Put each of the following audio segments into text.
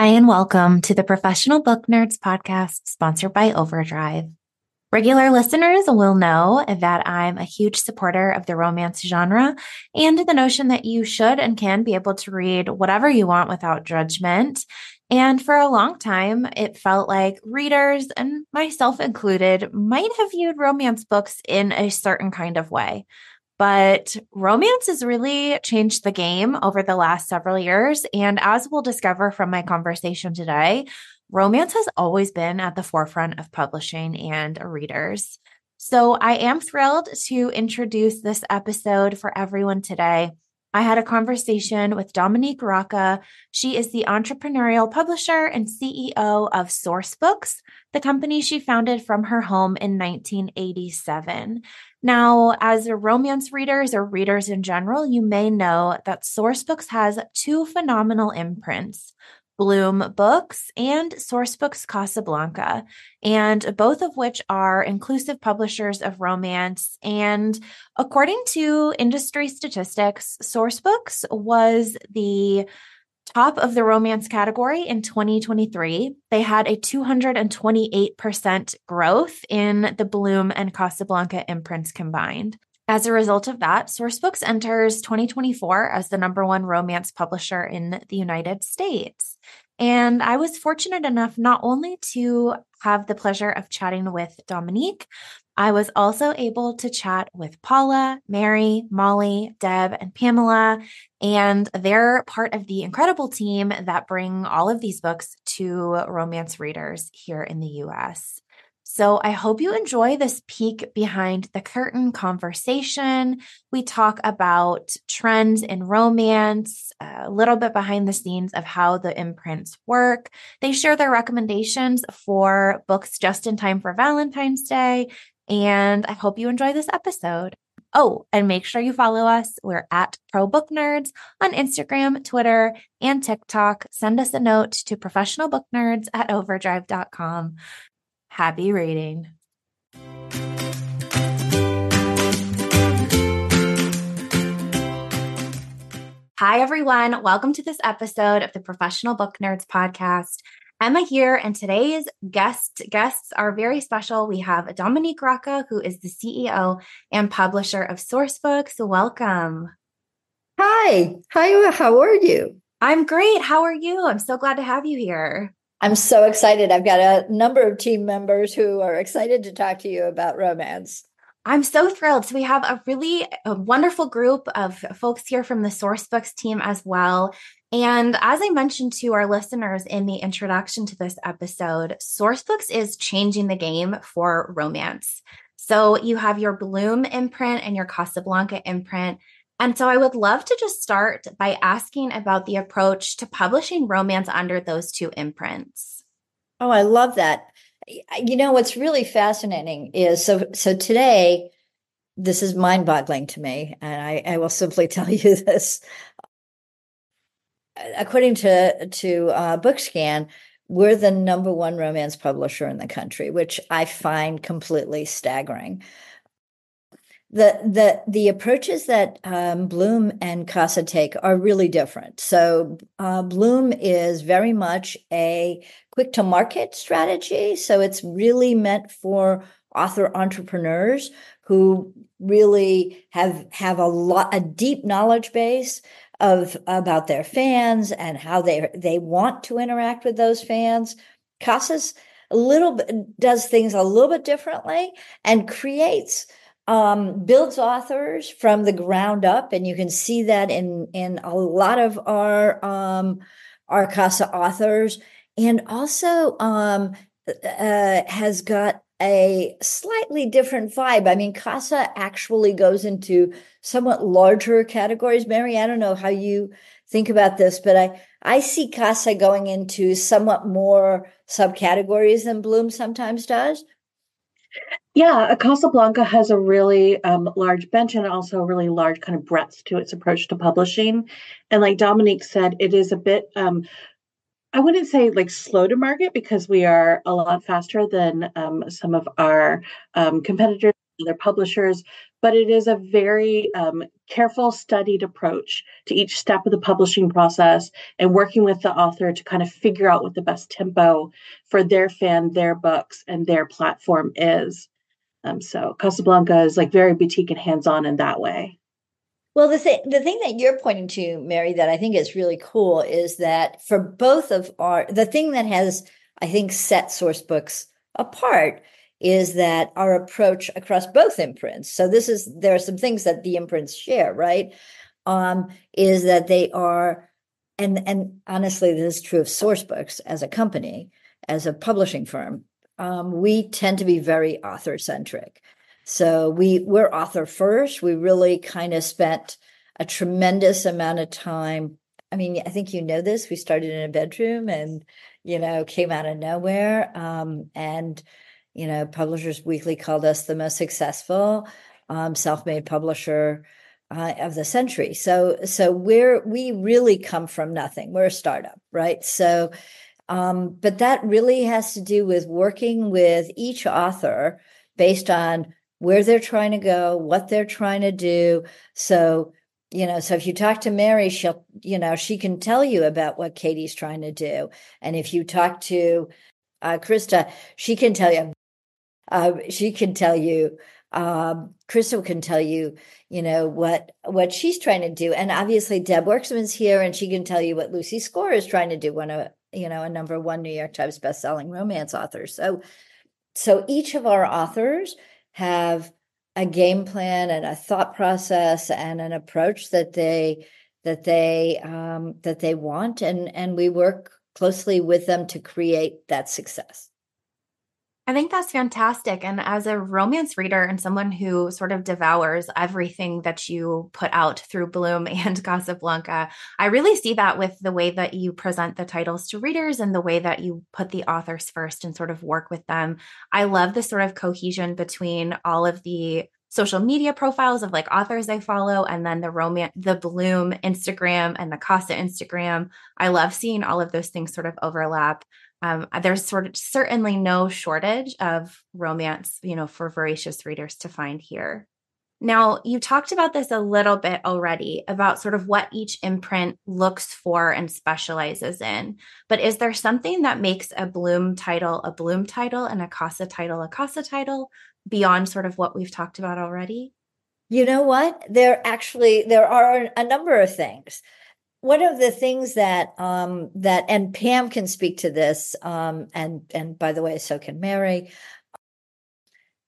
Hi, and welcome to the Professional Book Nerds podcast sponsored by Overdrive. Regular listeners will know that I'm a huge supporter of the romance genre and the notion that you should and can be able to read whatever you want without judgment. And for a long time, it felt like readers, and myself included, might have viewed romance books in a certain kind of way. But romance has really changed the game over the last several years. And as we'll discover from my conversation today, romance has always been at the forefront of publishing and readers. So I am thrilled to introduce this episode for everyone today. I had a conversation with Dominique Raccah. She is the entrepreneurial publisher and CEO of Sourcebooks, the company she founded from her home in 1987. Now, as romance readers or readers in general, you may know that Sourcebooks has two phenomenal imprints. Bloom Books and Sourcebooks Casablanca, and both of which are inclusive publishers of romance. And according to industry statistics, Sourcebooks was the top of the romance category in 2023. They had a 228% growth in the Bloom and Casablanca imprints combined. As a result of that, Sourcebooks enters 2024 as the number one romance publisher in the United States. And I was fortunate enough not only to have the pleasure of chatting with Dominique, I was also able to chat with Paula, Mary, Molly, Deb, and Pamela. And they're part of the incredible team that bring all of these books to romance readers here in the US. So I hope you enjoy this peek behind the curtain conversation. We talk about trends in romance, a little bit behind the scenes of how the imprints work. They share their recommendations for books just in time for Valentine's Day. And I hope you enjoy this episode. Oh, and make sure you follow us. We're at Pro Book Nerds on Instagram, Twitter, and TikTok. Send us a note to professionalbooknerds at overdrive.com. Happy reading. Hi, everyone. Welcome to this episode of the Professional Book Nerds podcast. Emma here, and today's guest guests are very special. We have Dominique Raccah, who is the CEO and publisher of Sourcebooks. Welcome. Hi. Hi. How are you? I'm great. How are you? I'm so glad to have you here. I'm so excited. I've got a number of team members who are excited to talk to you about romance. I'm so thrilled. So we have a really a wonderful group of folks here from the Sourcebooks team as well. And as I mentioned to our listeners in the introduction to this episode, Sourcebooks is changing the game for romance. So you have your Bloom imprint and your Casablanca imprint. And so I would love to just start by asking about the approach to publishing romance under those two imprints. Oh, I love that. You know what's really fascinating is so so today this is mind-boggling to me and I, I will simply tell you this according to to uh, bookscan we're the number one romance publisher in the country which i find completely staggering the the the approaches that um, Bloom and Casa take are really different. So uh, Bloom is very much a quick to market strategy. So it's really meant for author entrepreneurs who really have have a lot a deep knowledge base of about their fans and how they they want to interact with those fans. Casa's a little bit does things a little bit differently and creates um, builds authors from the ground up, and you can see that in in a lot of our um, our CASA authors, and also um, uh, has got a slightly different vibe. I mean, CASA actually goes into somewhat larger categories. Mary, I don't know how you think about this, but I, I see CASA going into somewhat more subcategories than Bloom sometimes does. Yeah, Casablanca has a really um, large bench and also a really large kind of breadth to its approach to publishing. And like Dominique said, it is a bit, um, I wouldn't say like slow to market because we are a lot faster than um, some of our um, competitors, other publishers, but it is a very um, careful, studied approach to each step of the publishing process and working with the author to kind of figure out what the best tempo for their fan, their books, and their platform is. Um, so Casablanca is like very boutique and hands-on in that way. Well, the thing the thing that you're pointing to, Mary, that I think is really cool is that for both of our the thing that has, I think, set Sourcebooks apart is that our approach across both imprints. So this is there are some things that the imprints share, right? Um, is that they are, and and honestly, this is true of Sourcebooks as a company, as a publishing firm um, we tend to be very author centric. So we we're author first. We really kind of spent a tremendous amount of time. I mean, I think you know this. We started in a bedroom and you know came out of nowhere. Um, and you know, Publishers Weekly called us the most successful um, self-made publisher uh, of the century. So so we're we really come from nothing. We're a startup, right? So um, but that really has to do with working with each author based on where they're trying to go, what they're trying to do. So, you know, so if you talk to Mary, she'll, you know, she can tell you about what Katee's trying to do. And if you talk to uh, Krista, she can tell you, uh, she can tell you, um, Crystal can tell you, you know, what what she's trying to do. And obviously Deb Werksman's here and she can tell you what Lucy Score is trying to do, one of you know, a number one New York Times bestselling romance author. So, so each of our authors have a game plan and a thought process and an approach that they that they um, that they want, and and we work closely with them to create that success. I think that's fantastic. And as a romance reader and someone who sort of devours everything that you put out through Bloom and Casablanca, I really see that with the way that you present the titles to readers and the way that you put the authors first and sort of work with them. I love the sort of cohesion between all of the social media profiles of like authors I follow and then the romance the Bloom Instagram and the Casa Instagram. I love seeing all of those things sort of overlap um, there's sort of certainly no shortage of romance, you know, for voracious readers to find here. Now, you talked about this a little bit already about sort of what each imprint looks for and specializes in. But is there something that makes a Bloom title a Bloom title and a Casa title a Casa title beyond sort of what we've talked about already? You know what? There actually there are a number of things one of the things that um, that and Pam can speak to this, um, and and by the way, so can Mary.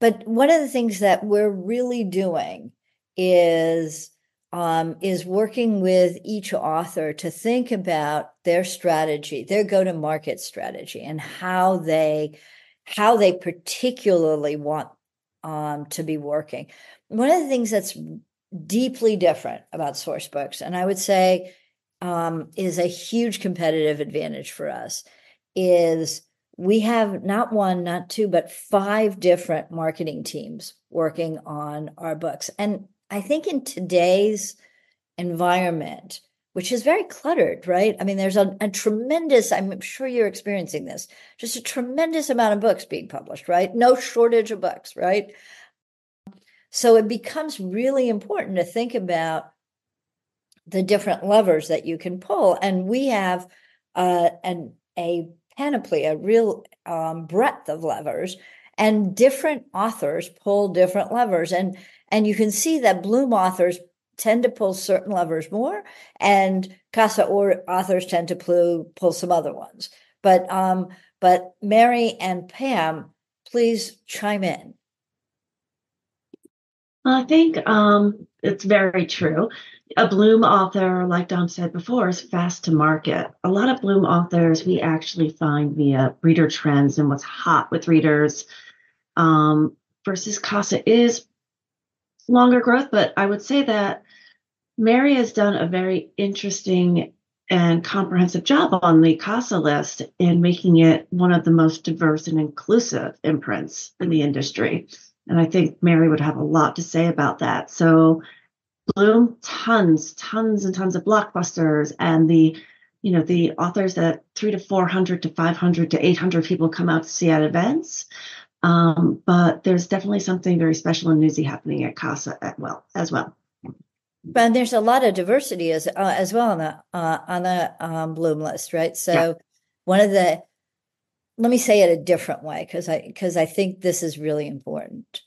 But one of the things that we're really doing is um, is working with each author to think about their strategy, their go to market strategy, and how they how they particularly want um, to be working. One of the things that's deeply different about Sourcebooks, and I would say um, is a huge competitive advantage for us is we have not one not two but five different marketing teams working on our books. And i think in today's environment which is very cluttered right? I mean there's a, a tremendous i'm sure you're experiencing this just a tremendous amount of books being published right? No shortage of books right? So it becomes really important to think about the different levers that you can pull. And we have uh, an, a panoply, a real um, breadth of levers, and different authors pull different levers. And and you can see that Bloom authors tend to pull certain levers more, and Casa or authors tend to pull pull some other ones. But um, but Mary and Pam, please chime in. I think um, it's very true a Bloom author, like Dom said before, is fast to market. A lot of Bloom authors we actually find via reader trends and what's hot with readers. Um, versus Casa is longer growth, but I would say that Mary has done a very interesting and comprehensive job on the CASA list in making it one of the most diverse and inclusive imprints in the industry. And I think Mary would have a lot to say about that. So Bloom, tons, tons and tons of blockbusters and the you know the authors that three to 400 to 500 to 800 people come out to see at events. Um, but there's definitely something very special and newsy happening at casa at well as well. But there's a lot of diversity as uh, as well on the uh, on the um, bloom list right? So yeah. one of the let me say it a different way because i because i think this is really important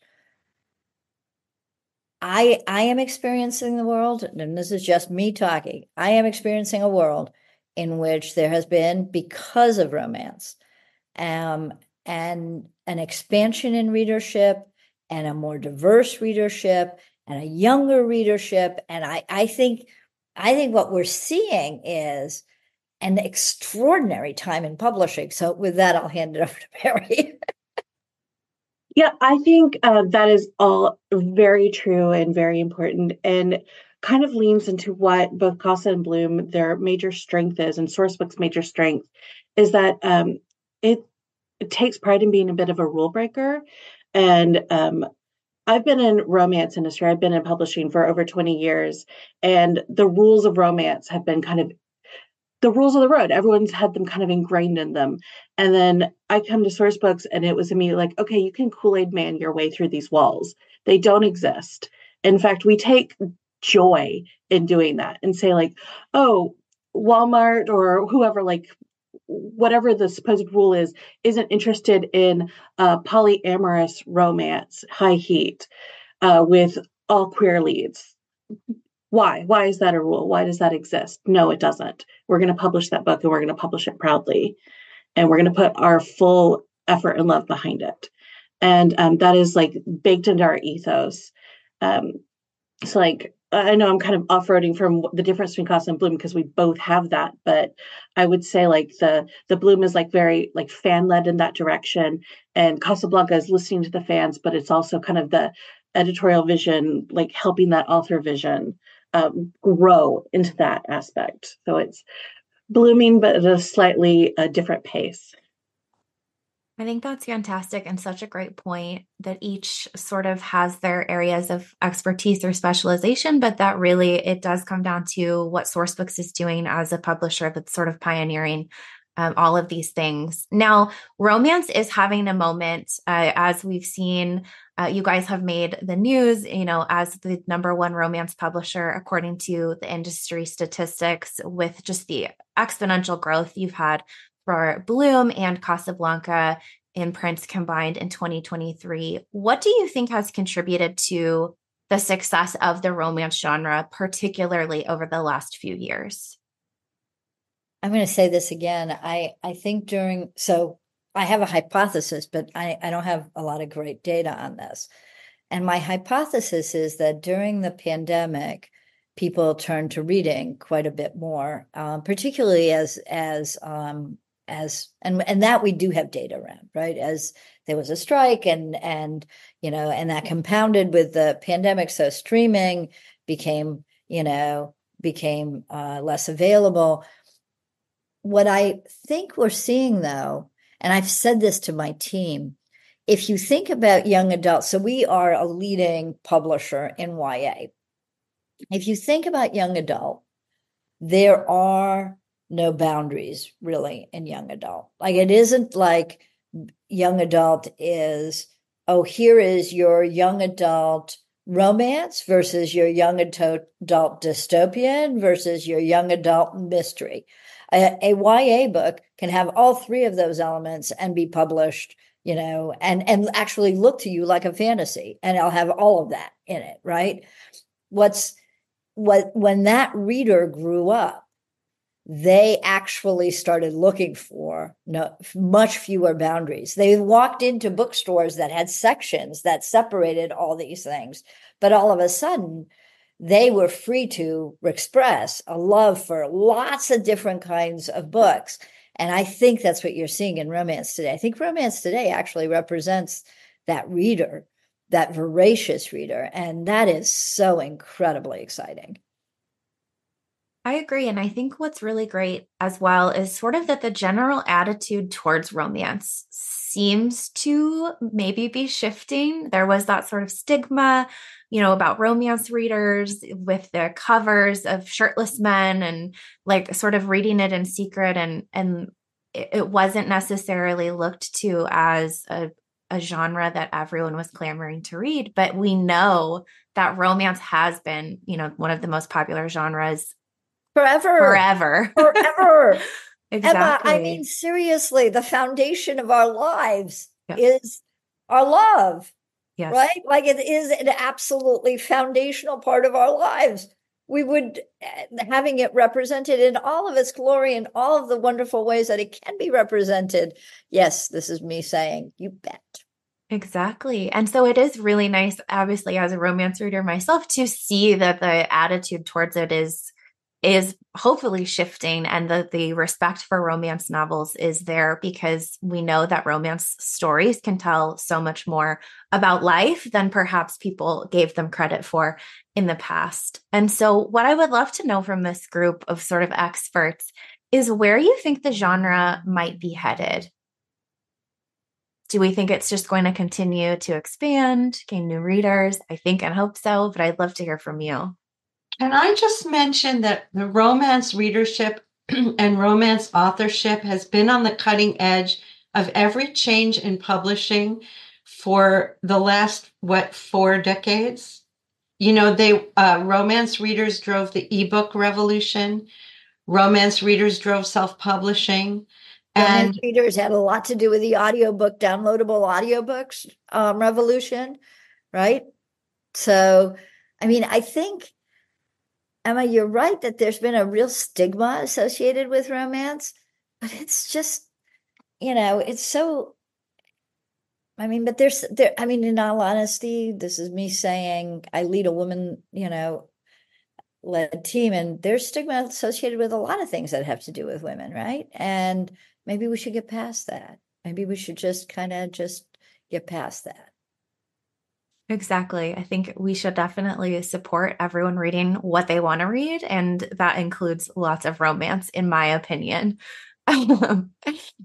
I I am experiencing the world, and this is just me talking. I am experiencing a world in which there has been, because of romance, um, and an expansion in readership, and a more diverse readership, and a younger readership. And I I think I think what we're seeing is an extraordinary time in publishing. So with that, I'll hand it over to Mary. Yeah, I think uh, that is all very true and very important, and kind of leans into what both Casa and Bloom their major strength is, and Sourcebook's major strength is that um, it, it takes pride in being a bit of a rule breaker, and um, I've been in romance industry. I've been in publishing for over 20 years, and the rules of romance have been kind of the rules of the road. Everyone's had them kind of ingrained in them. And then I come to Sourcebooks and it was immediately like, okay, you can Kool Aid man your way through these walls. They don't exist. In fact, we take joy in doing that and say, like, oh, Walmart or whoever, like, whatever the supposed rule is, isn't interested in polyamorous romance, high heat, uh, with all queer leads why? Why is that a rule? Why does that exist? No, it doesn't. We're going to publish that book and we're going to publish it proudly. And we're going to put our full effort and love behind it. And um, that is like baked into our ethos. Um, so, like, I know I'm kind of off-roading from the difference between Casa and Bloom because we both have that, but I would say like the the Bloom is like very like fan led in that direction, and Casablanca is listening to the fans, but it's also kind of the editorial vision, like helping that author vision um, grow into that aspect. So it's blooming, but at a slightly uh, different pace. I think that's fantastic and such a great point that each sort of has their areas of expertise or specialization, but that really it does come down to what Sourcebooks is doing as a publisher that's sort of pioneering um, all of these things. Now, romance is having a moment, uh, as we've seen uh, you guys have made the news, you know, as the number one romance publisher, according to the industry statistics, with just the exponential growth you've had for Bloom and Casablanca imprints combined in 2023. What do you think has contributed to the success of the romance genre, particularly over the last few years? I'm going to say this again. I I think during so I have a hypothesis, but I, I don't have a lot of great data on this. And my hypothesis is that during the pandemic, people turned to reading quite a bit more, um, particularly as as um, as and and that we do have data around, right? As there was a strike, and and you know, and that compounded with the pandemic, so streaming became you know became uh, less available. What I think we're seeing though and I've said this to my team. If you think about young adults, so we are a leading publisher in YA. If you think about young adult, there are no boundaries really in young adult. Like it isn't like young adult is, oh, here is your young adult romance versus your young adult dystopian versus your young adult mystery. A, a YA book can have all three of those elements and be published, you know, and and actually look to you like a fantasy, and I'll have all of that in it, right? What's what when that reader grew up, they actually started looking for no, much fewer boundaries. They walked into bookstores that had sections that separated all these things, but all of a sudden, they were free to express a love for lots of different kinds of books. And I think that's what you're seeing in romance today. I think romance today actually represents that reader, that voracious reader. And that is so incredibly exciting. I agree. And I think what's really great as well is sort of that the general attitude towards romance seems to maybe be shifting. There was that sort of stigma, you know, about romance readers with the covers of shirtless men and like sort of reading it in secret and and it wasn't necessarily looked to as a, a genre that everyone was clamoring to read. But we know that romance has been you know one of the most popular genres forever. forever. Forever exactly. Emma, I mean seriously the foundation of our lives is our love yes. right like it is an absolutely foundational part of our lives we would eh, having it represented in all of its glory and all of the wonderful ways that it can be represented yes this is me saying you bet Exactly. And so it is really nice, obviously, as a romance reader myself, to see that the attitude towards it is is hopefully shifting and that the respect for romance novels is there because we know that romance stories can tell so much more about life than perhaps people gave them credit for in the past. And so, what I would love to know from this group of sort of experts is where you think the genre might be headed. Do we think it's just going to continue to expand, gain new readers? I think and hope so, but I'd love to hear from you. Can I just mention that the romance readership and romance authorship has been on the cutting edge of every change in publishing for the last, what, four decades? You know, they uh, romance readers drove the ebook revolution. Romance readers drove self-publishing. And readers had a lot to do with the audiobook, downloadable audiobooks um, revolution, right? So, I mean, I think Emma, you're right that there's been a real stigma associated with romance, but it's just, you know, it's so. I mean, but there's there. I mean, in all honesty, this is me saying I lead a woman, you know, led team, and there's stigma associated with a lot of things that have to do with women, right? And maybe we should get past that. Maybe we should just kind of just get past that. Exactly. I think we should definitely support everyone reading what they want to read. And that includes lots of romance, in my opinion. Um,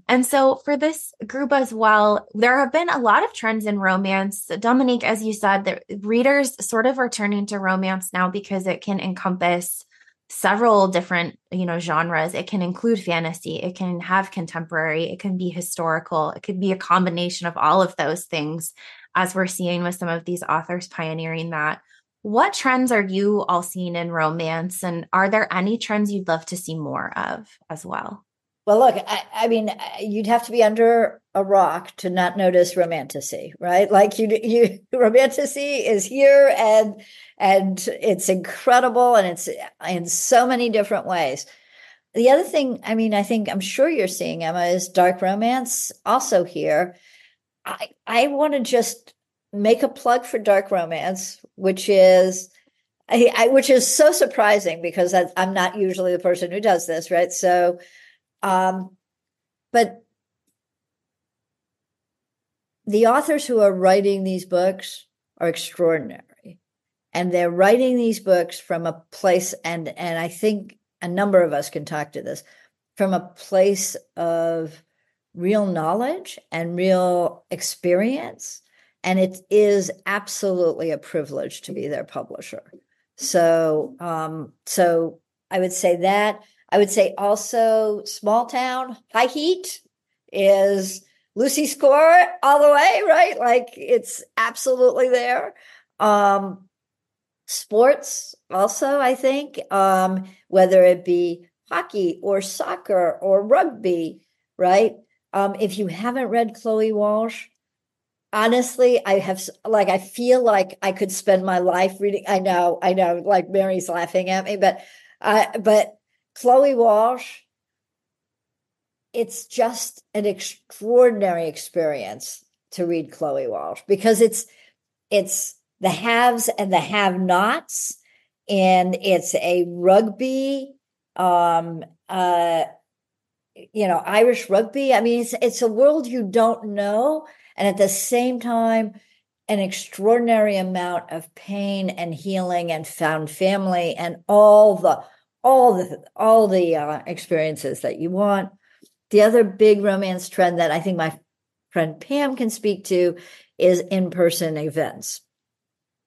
and so, for this group as well, there have been a lot of trends in romance. Dominique, as you said, the readers sort of are turning to romance now because it can encompass several different you know genres it can include fantasy it can have contemporary it can be historical it could be a combination of all of those things as we're seeing with some of these authors pioneering that. What trends are you all seeing in romance? And are there any trends you'd love to see more of as well? Well, look, I, I mean, you'd have to be under a rock to not notice romantasy, right? Like you, you romantasy is here and and it's incredible and it's in so many different ways. The other thing, I mean, I think I'm sure you're seeing Emma is dark romance also here. I I want to just make a plug for dark romance, which is I, I, which is so surprising because I, I'm not usually the person who does this, right? So, um, but the authors who are writing these books are extraordinary, and they're writing these books from a place, and and I think a number of us can talk to this from a place of real knowledge and real experience. And it is absolutely a privilege to be their publisher. So, um, so I would say that. I would say also small town, high heat is Lucy Score all the way, right? Like it's absolutely there. Um, sports also, I think, um, whether it be hockey or soccer or rugby, right? Um, if you haven't read Chloe Walsh, honestly, I have like I feel like I could spend my life reading. I know, I know, like Mary's laughing at me, but uh, but Chloe Walsh, it's just an extraordinary experience to read Chloe Walsh because it's it's the haves and the have-nots and it's a rugby, um, uh, you know, Irish rugby. I mean, it's it's a world you don't know, and at the same time, an extraordinary amount of pain and healing and found family and all the all the all the uh, experiences that you want. The other big romance trend that I think my friend Pam can speak to is in-person events.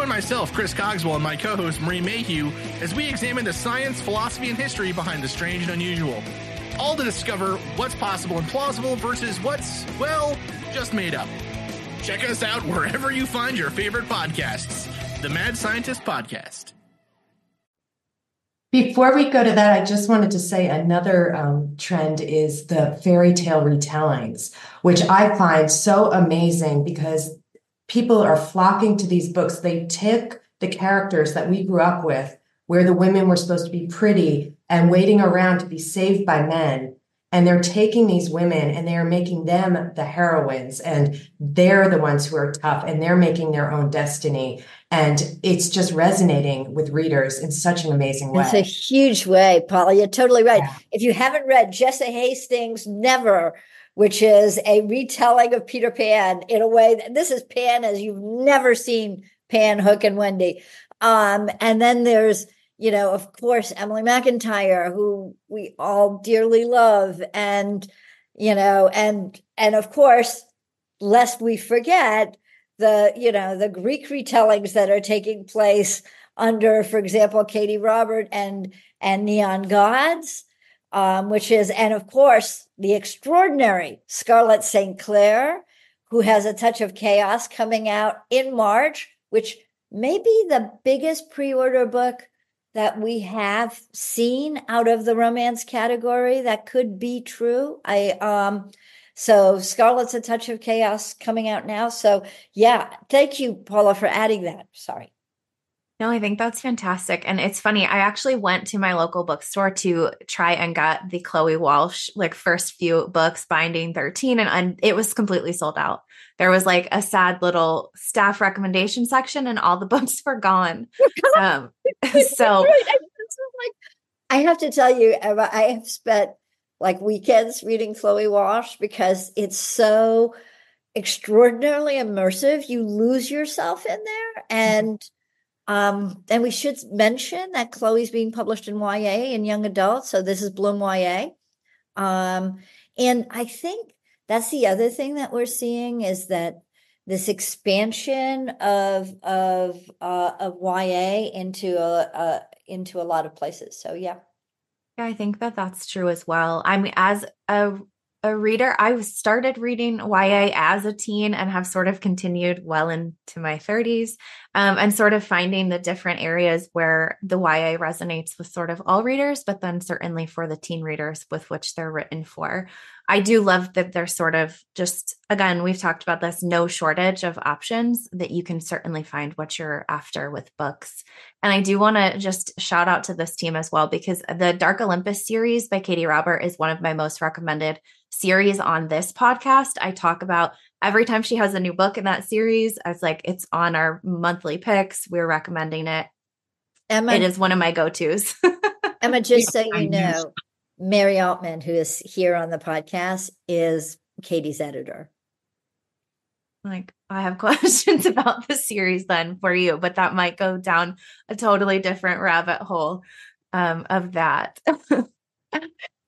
Join myself, Chris Cogswell, and my co host, Marie Mayhew, as we examine the science, philosophy, and history behind the strange and unusual. All to discover what's possible and plausible versus what's, well, just made up. Check us out wherever you find your favorite podcasts. The Mad Scientist Podcast. Before we go to that, I just wanted to say another um, trend is the fairy tale retellings, which I find so amazing because people are flocking to these books. They take the characters that we grew up with, where the women were supposed to be pretty and waiting around to be saved by men. And they're taking these women and they are making them the heroines, and they're the ones who are tough and they're making their own destiny. And it's just resonating with readers in such an amazing way. It's a huge way, Paula. You're totally right. Yeah. If you haven't read Jessa Hastings' Never, which is a retelling of Peter Pan in a way that this is Pan as you've never seen Pan, Hook, and Wendy. Um, and then there's, you know, of course, Emily McIntire, who we all dearly love, and you know, and and of course, lest we forget, the you know the greek retellings that are taking place under for example Katee Robert and and neon gods um, which is and of course the extraordinary scarlett st clair who has a touch of chaos coming out in march which may be the biggest pre-order book that we have seen out of the romance category that could be true i um so Scarlett's a touch of chaos coming out now. So yeah, thank you, Paula, for adding that. Sorry. No, I think that's fantastic. And it's funny. I actually went to my local bookstore to try and get the Chloe Walsh like first few books, Binding 13, and, and it was completely sold out. There was like a sad little staff recommendation section, and all the books were gone. um, so I have to tell you, Emma, I have spent like weekends reading Chloe Walsh because it's so extraordinarily immersive. You lose yourself in there. Mm-hmm. And um, and we should mention that Chloe's being published in YA in young adults. So this is Bloom YA. Um, and I think that's the other thing that we're seeing is that this expansion of of uh, of YA into a, a into a lot of places. So yeah. Yeah, I think that that's true as well. I mean, as a a reader, I started reading YA as a teen and have sort of continued well into my 30s um, and sort of finding the different areas where the YA resonates with sort of all readers, but then certainly for the teen readers with which they're written for. I do love that there's sort of just, again, we've talked about this no shortage of options that you can certainly find what you're after with books. And I do want to just shout out to this team as well, because the Dark Olympus series by Katee Robert is one of my most recommended series on this podcast. I talk about every time she has a new book in that series. I was like, it's on our monthly picks. We're recommending it. Emma, it is one of my go tos. Emma, just so you know, Mary Altman, who is here on the podcast, is Katee's editor. like I have questions about the series then for you, but that might go down a totally different rabbit hole um, of that.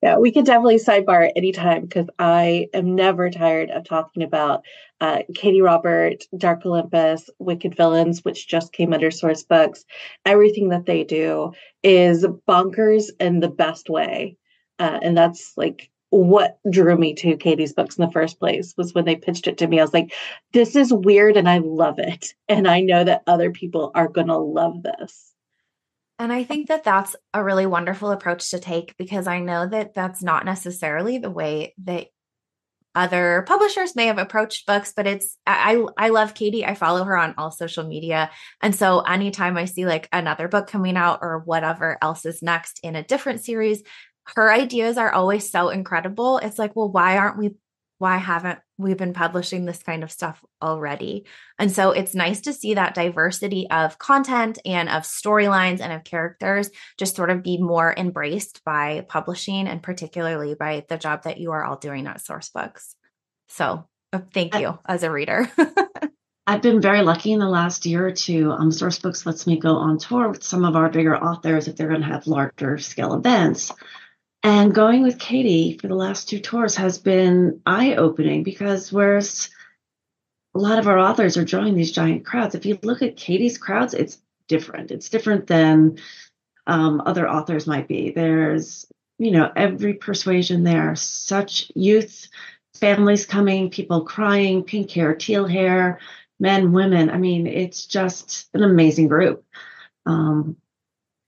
yeah, we can definitely sidebar at any time because I am never tired of talking about uh, Katee Robert, Dark Olympus, Wicked Villains, which just came under Sourcebooks. Everything that they do is bonkers in the best way. Uh, and that's like what drew me to Katee's books in the first place was when they pitched it to me. I was like, this is weird and I love it. And I know that other people are going to love this. And I think that that's a really wonderful approach to take because I know that that's not necessarily the way that other publishers may have approached books but it's i i love Katee i follow her on all social media and so anytime i see like another book coming out or whatever else is next in a different series her ideas are always so incredible. It's like, well, why aren't we why haven't we been publishing this kind of stuff already? And so it's nice to see that diversity of content and of storylines and of characters just sort of be more embraced by publishing and particularly by the job that you are all doing at Sourcebooks. So uh, thank you as a reader. I've been very lucky in the last year or two. Um, Sourcebooks lets me go on tour with some of our bigger authors if they're going to have larger scale events. And going with Katee for the last two tours has been eye opening because whereas a lot of our authors are drawing these giant crowds, if you look at Katee's crowds, it's different. It's different than um, other authors might be. There's, you know, every persuasion there, such youth, families coming, people crying, pink hair, teal hair, men, women. I mean, it's just an amazing group. Um,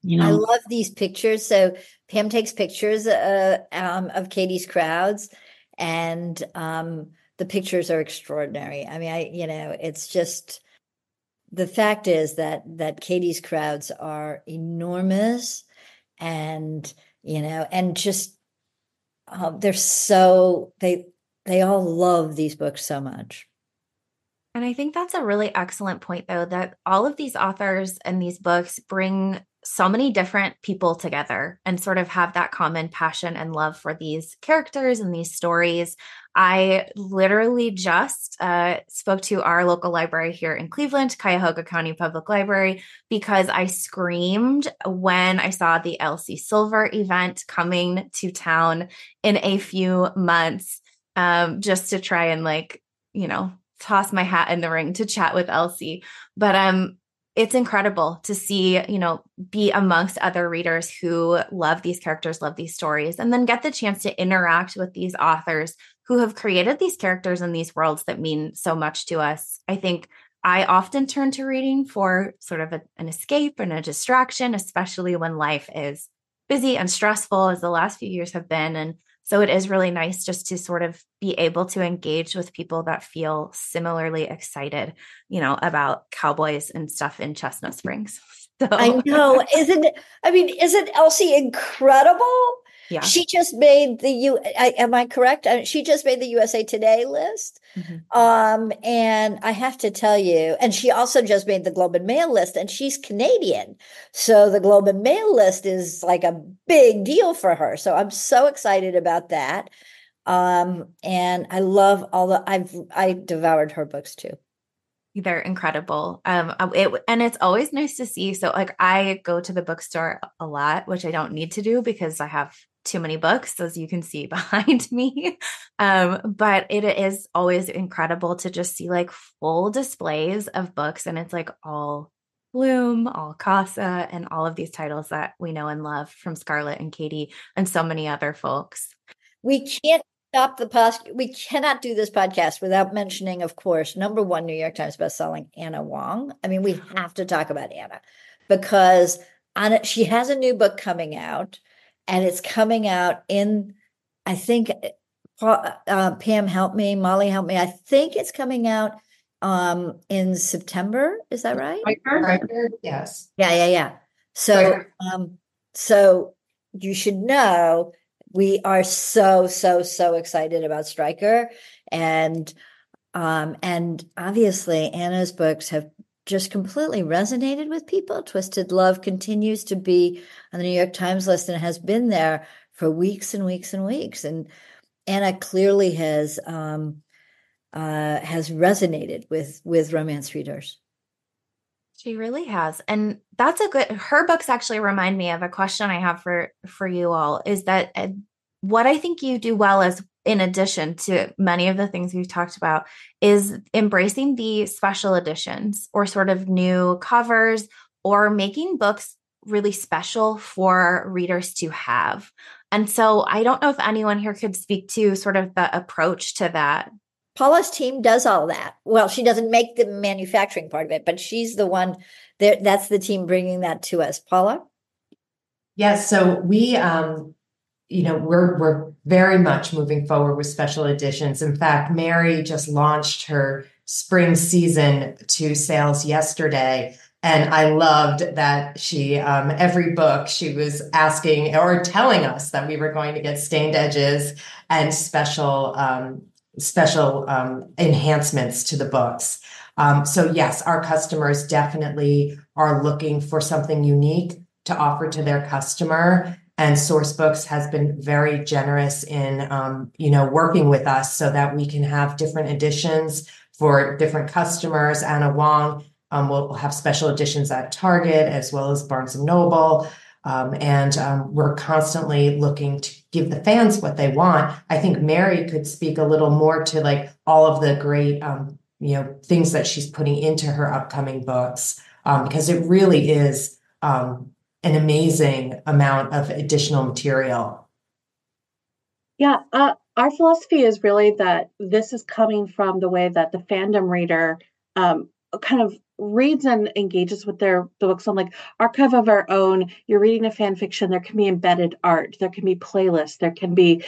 you know, I love these pictures. So Pam takes pictures uh, um, of Katee's crowds, and um, the pictures are extraordinary. I mean, I you know, it's just the fact is that that Katee's crowds are enormous, and you know, and just uh, they're so they they all love these books so much. And I think that's a really excellent point, though, that all of these authors and these books bring so many different people together and sort of have that common passion and love for these characters and these stories. I literally just uh, spoke to our local library here in Cleveland, Cuyahoga County Public Library, because I screamed when I saw the Elsie Silver event coming to town in a few months, um, just to try and like, you know, toss my hat in the ring to chat with Elsie. But um, it's incredible to see, you know, be amongst other readers who love these characters, love these stories, and then get the chance to interact with these authors who have created these characters and these worlds that mean so much to us. I think I often turn to reading for sort of a, an escape and a distraction, especially when life is busy and stressful, as the last few years have been. And so it is really nice just to sort of be able to engage with people that feel similarly excited, you know, about cowboys and stuff in Chestnut Springs. So. I know. Isn't I mean, isn't Elsie incredible? Yeah. She just made the U. I, am I correct? Uh, she just made the USA Today list. Mm-hmm. Um, and I have to tell you, and she also just made the Globe and Mail list, and she's Canadian, so the Globe and Mail list is like a big deal for her. So I'm so excited about that. Um, and I love all the. I've I devoured her books too they're incredible. Um, it, and it's always nice to see. So, like, I go to the bookstore a lot, which I don't need to do because I have too many books, as you can see behind me. Um, but it is always incredible to just see like full displays of books, and it's like all Bloom, all Casa, and all of these titles that we know and love from Scarlett and Katee and so many other folks. We can't stop the past. We cannot do this podcast without mentioning, of course, number one New York Times bestselling Ana Huang. I mean, we have to talk about Ana because Ana, she has a new book coming out and it's coming out in i think uh, uh, pam help me molly help me. I think it's coming out um in september. Is that right? Yes. Yeah yeah yeah. So um so you should know we are so so so excited about Striker and um and obviously Ana's books have just completely resonated with people. Twisted Love continues to be on the New York Times list and has been there for weeks and weeks and weeks. And Ana clearly has um, uh, has resonated with with romance readers. She really has. And that's a good her books actually remind me of a question I have for for you all is that uh, what I think you do well is in addition to many of the things we've talked about is embracing the special editions or sort of new covers or making books really special for readers to have. And so I don't know if anyone here could speak to sort of the approach to that. Paula's team does all that. Well, she doesn't make the manufacturing part of it, but she's the one there. That's the team bringing that to us. Paula? Yes. So we, um, you know, we're we're very much moving forward with special editions. In fact, Mary just launched her spring season to sales yesterday. And I loved that she, um, every book, she was asking or telling us that we were going to get stained edges and special, um, special um, enhancements to the books. Um, so yes, our customers definitely are looking for something unique to offer to their customer and Sourcebooks has been very generous in um, you know working with us so that we can have different editions for different customers. Ana Huang um, will have special editions at Target as well as Barnes and Noble. Um, and um, we're constantly looking to give the fans what they want. I think Mary could speak a little more to like all of the great, um, you know, things that she's putting into her upcoming books um, because it really is um, an amazing amount of additional material. Yeah, uh, our philosophy is really that this is coming from the way that the fandom reader um, kind of reads and engages with their the books. On like archive of our own you're reading a fan fiction there can be embedded art there can be playlists there can be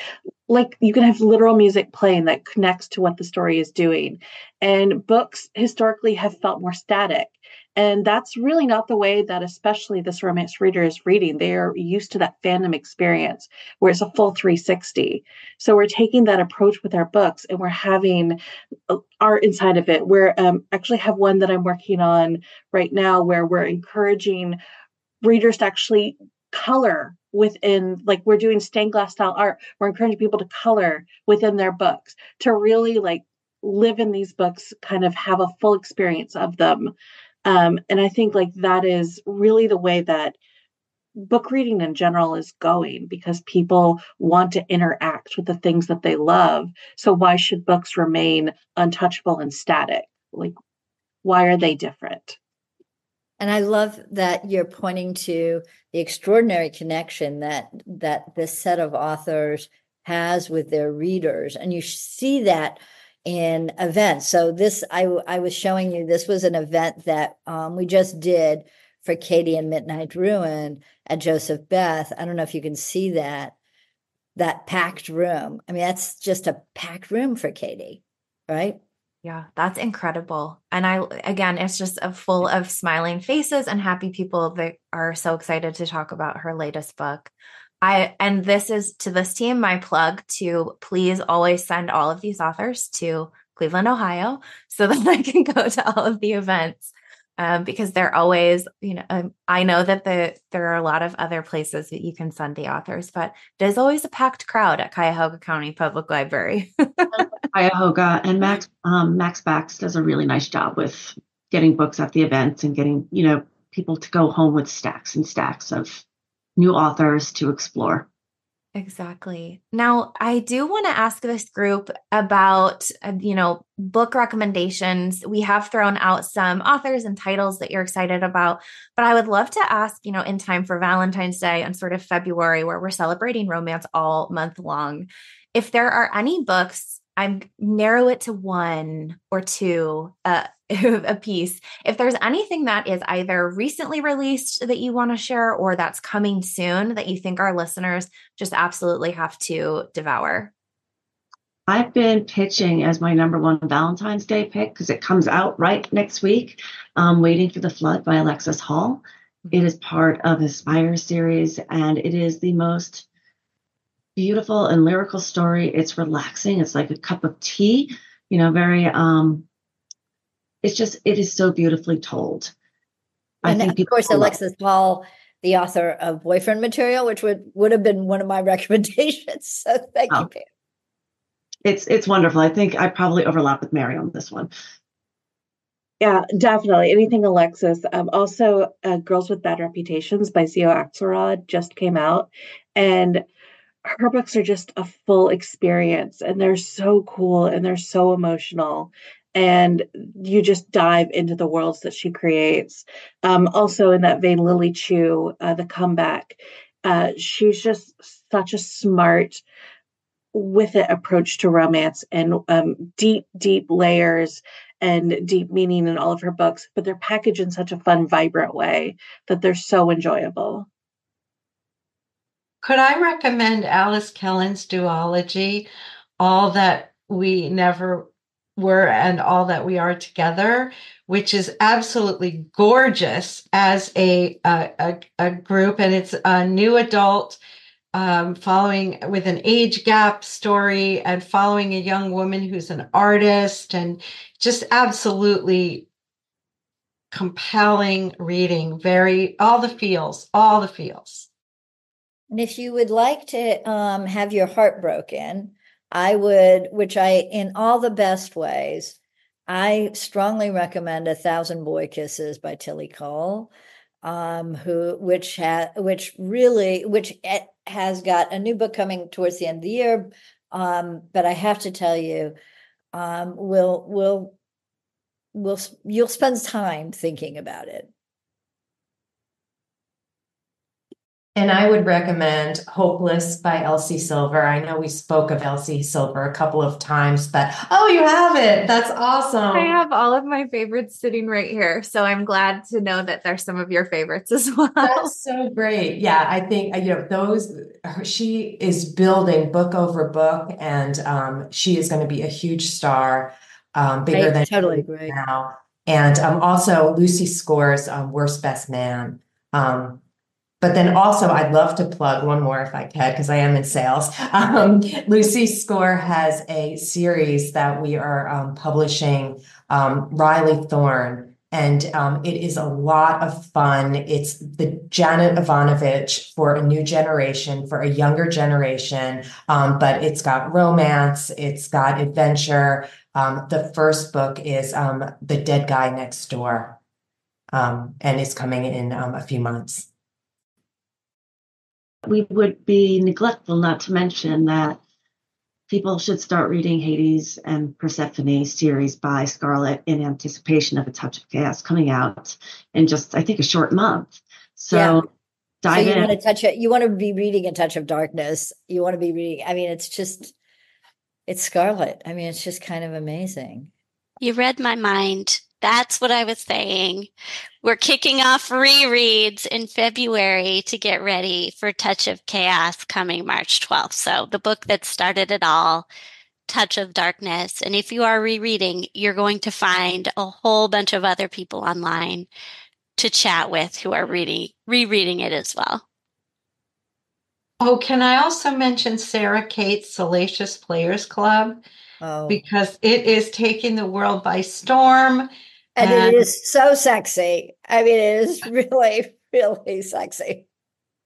like you can have literal music playing that connects to what the story is doing. And books historically have felt more static and that's really not the way that, especially this romance reader, is reading. They are used to that fandom experience where it's a full 360. So we're taking that approach with our books and we're having uh, art inside of it. We're um, actually have one that I'm working on right now where we're encouraging readers to actually color within like we're doing stained glass style art we're encouraging people to color within their books to really like live in these books kind of have a full experience of them um, and I think like that is really the way that book reading in general is going because people want to interact with the things that they love. So why should books remain untouchable and static? Like, why are they different? And I love that you're pointing to the extraordinary connection that that this set of authors has with their readers, and you see that in events. So this, I, I was showing you, this was an event that um, we just did for Katee and Midnight Ruin at Joseph Beth. I don't know if you can see that, that packed room. I mean, that's just a packed room for Katee, right? Yeah, that's incredible. And I, again, it's just a full of smiling faces and happy people that are so excited to talk about her latest book. I and this is to this team my plug to please always send all of these authors to Cleveland, Ohio, so that I can go to all of the events. Um, because they're always, you know, um, I know that the there are a lot of other places that you can send the authors, but there's always a packed crowd at Cuyahoga County Public Library. Cuyahoga and Mac's um, Mac's Backs does a really nice job with getting books at the events and getting you know people to go home with stacks and stacks of new authors to explore. Exactly. Now, I do want to ask this group about, uh, you know, book recommendations. We have thrown out some authors and titles that you're excited about, but I would love to ask, you know, in time for Valentine's Day and sort of February, where we're celebrating romance all month long, if there are any books I'm narrow it to one or two uh, a piece. If there's anything that is either recently released that you want to share or that's coming soon that you think our listeners just absolutely have to devour. I've been pitching as my number one Valentine's Day pick because it comes out right next week. Um, Waiting for the Flood by Alexis Hall. It is part of Aspire series and it is the most beautiful and lyrical story. It's relaxing. It's like a cup of tea, you know, very um it's just it is so beautifully told. And I think of course Alexis Hall, the author of Boyfriend Material, which would would have been one of my recommendations. So thank oh. you, Pam. it's it's wonderful. I think I probably overlap with Mary on this one. Yeah, definitely. Anything Alexis. Um, also, uh, Girls with Bad Reputations by Xio Axelrod just came out. And her books are just a full experience and they're so cool and they're so emotional. And you just dive into the worlds that she creates. Um, also, in that vein, Lily Chu, uh, The Comeback. Uh, she's just such a smart, with it approach to romance and um, deep, deep layers and deep meaning in all of her books, but they're packaged in such a fun, vibrant way that they're so enjoyable. Could I recommend Alice Kellen's duology, All That We Never Were and All That We Are Together, which is absolutely gorgeous as a, a, a group, and it's a new adult um, following with an age gap story and following a young woman who's an artist and just absolutely compelling reading very all the feels all the feels. And if you would like to um, have your heart broken i would which i in all the best ways i strongly recommend a thousand boy kisses by Tillie Cole um, who which has, which really which has got a new book coming towards the end of the year. Um, but I have to tell you, um, we'll we'll we'll you'll spend time thinking about it. And I would recommend Hopeless by Elsie Silver. I know we spoke of Elsie Silver a couple of times, but oh, you have it. That's awesome. I have all of my favorites sitting right here. So I'm glad to know that they're some of your favorites as well. That's so great. Yeah, I think, you know, those, she is building book over book, and um, she is going to be a huge star, um, bigger I than totally agree. now. And um, also Lucy Score's um, Worst Best Man. Um, but then also, I'd love to plug one more if I could, because I am in sales. Um, Lucy Score has a series that we are um, publishing, um, Riley Thorn, and um, it is a lot of fun. It's the Janet Evanovich for a new generation, for a younger generation, um, but it's got romance, it's got adventure. Um, the first book is The Dead Guy Next Door, and it's coming in a few months we would be neglectful not to mention that people should start reading Hades and Persephone series by Scarlett in anticipation of A Touch of Chaos coming out in just, I think, a short month. So yeah. dive so you in. Want to touch it, you want to be reading A Touch of Darkness. You want to be reading, I mean, it's just, it's Scarlett. I mean, it's just kind of amazing. You read my mind. That's what I was saying. We're kicking off rereads in February to get ready for Touch of Chaos coming March 12th. So the book that started it all, Touch of Darkness. And if you are rereading, you're going to find a whole bunch of other people online to chat with who are reading rereading it as well. Oh, can I also mention Sara Cate's Salacious Players Club? Oh. Because it is taking the world by storm. And, it um, is so sexy. I mean, it is really, really sexy.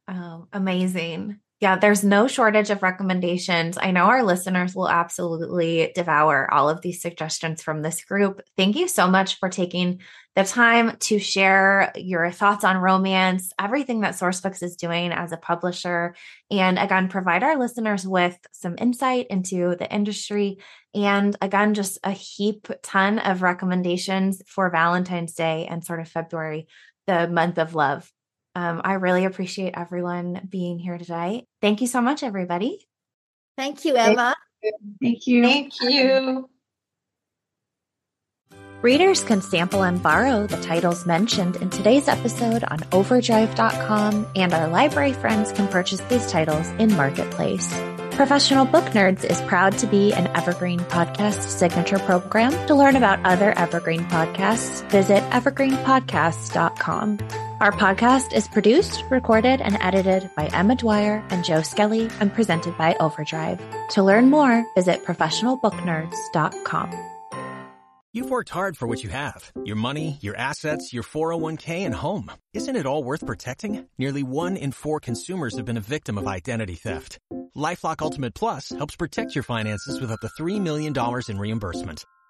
Oh, amazing. Yeah, there's no shortage of recommendations. I know our listeners will absolutely devour all of these suggestions from this group. Thank you so much for taking the time to share your thoughts on romance, everything that Sourcebooks is doing as a publisher, and again, provide our listeners with some insight into the industry. And again, just a heap ton of recommendations for Valentine's Day and sort of February, the month of love. Um, I really appreciate everyone being here today. Thank you so much, everybody. Thank you, Emma. Thank you. Thank you. Readers can sample and borrow the titles mentioned in today's episode on overdrive.com, and our library friends can purchase these titles in Marketplace. Professional Book Nerds is proud to be an Evergreen Podcast signature program. To learn about other Evergreen podcasts, visit evergreenpodcasts.com. Our podcast is produced, recorded, and edited by Emma Dwyer and Joe Skelly and presented by Overdrive. To learn more, visit professionalbooknerds.com. You've worked hard for what you have your money, your assets, your 401k, and home. Isn't it all worth protecting? Nearly one in four consumers have been a victim of identity theft. LifeLock Ultimate Plus helps protect your finances with up to $3 million in reimbursement.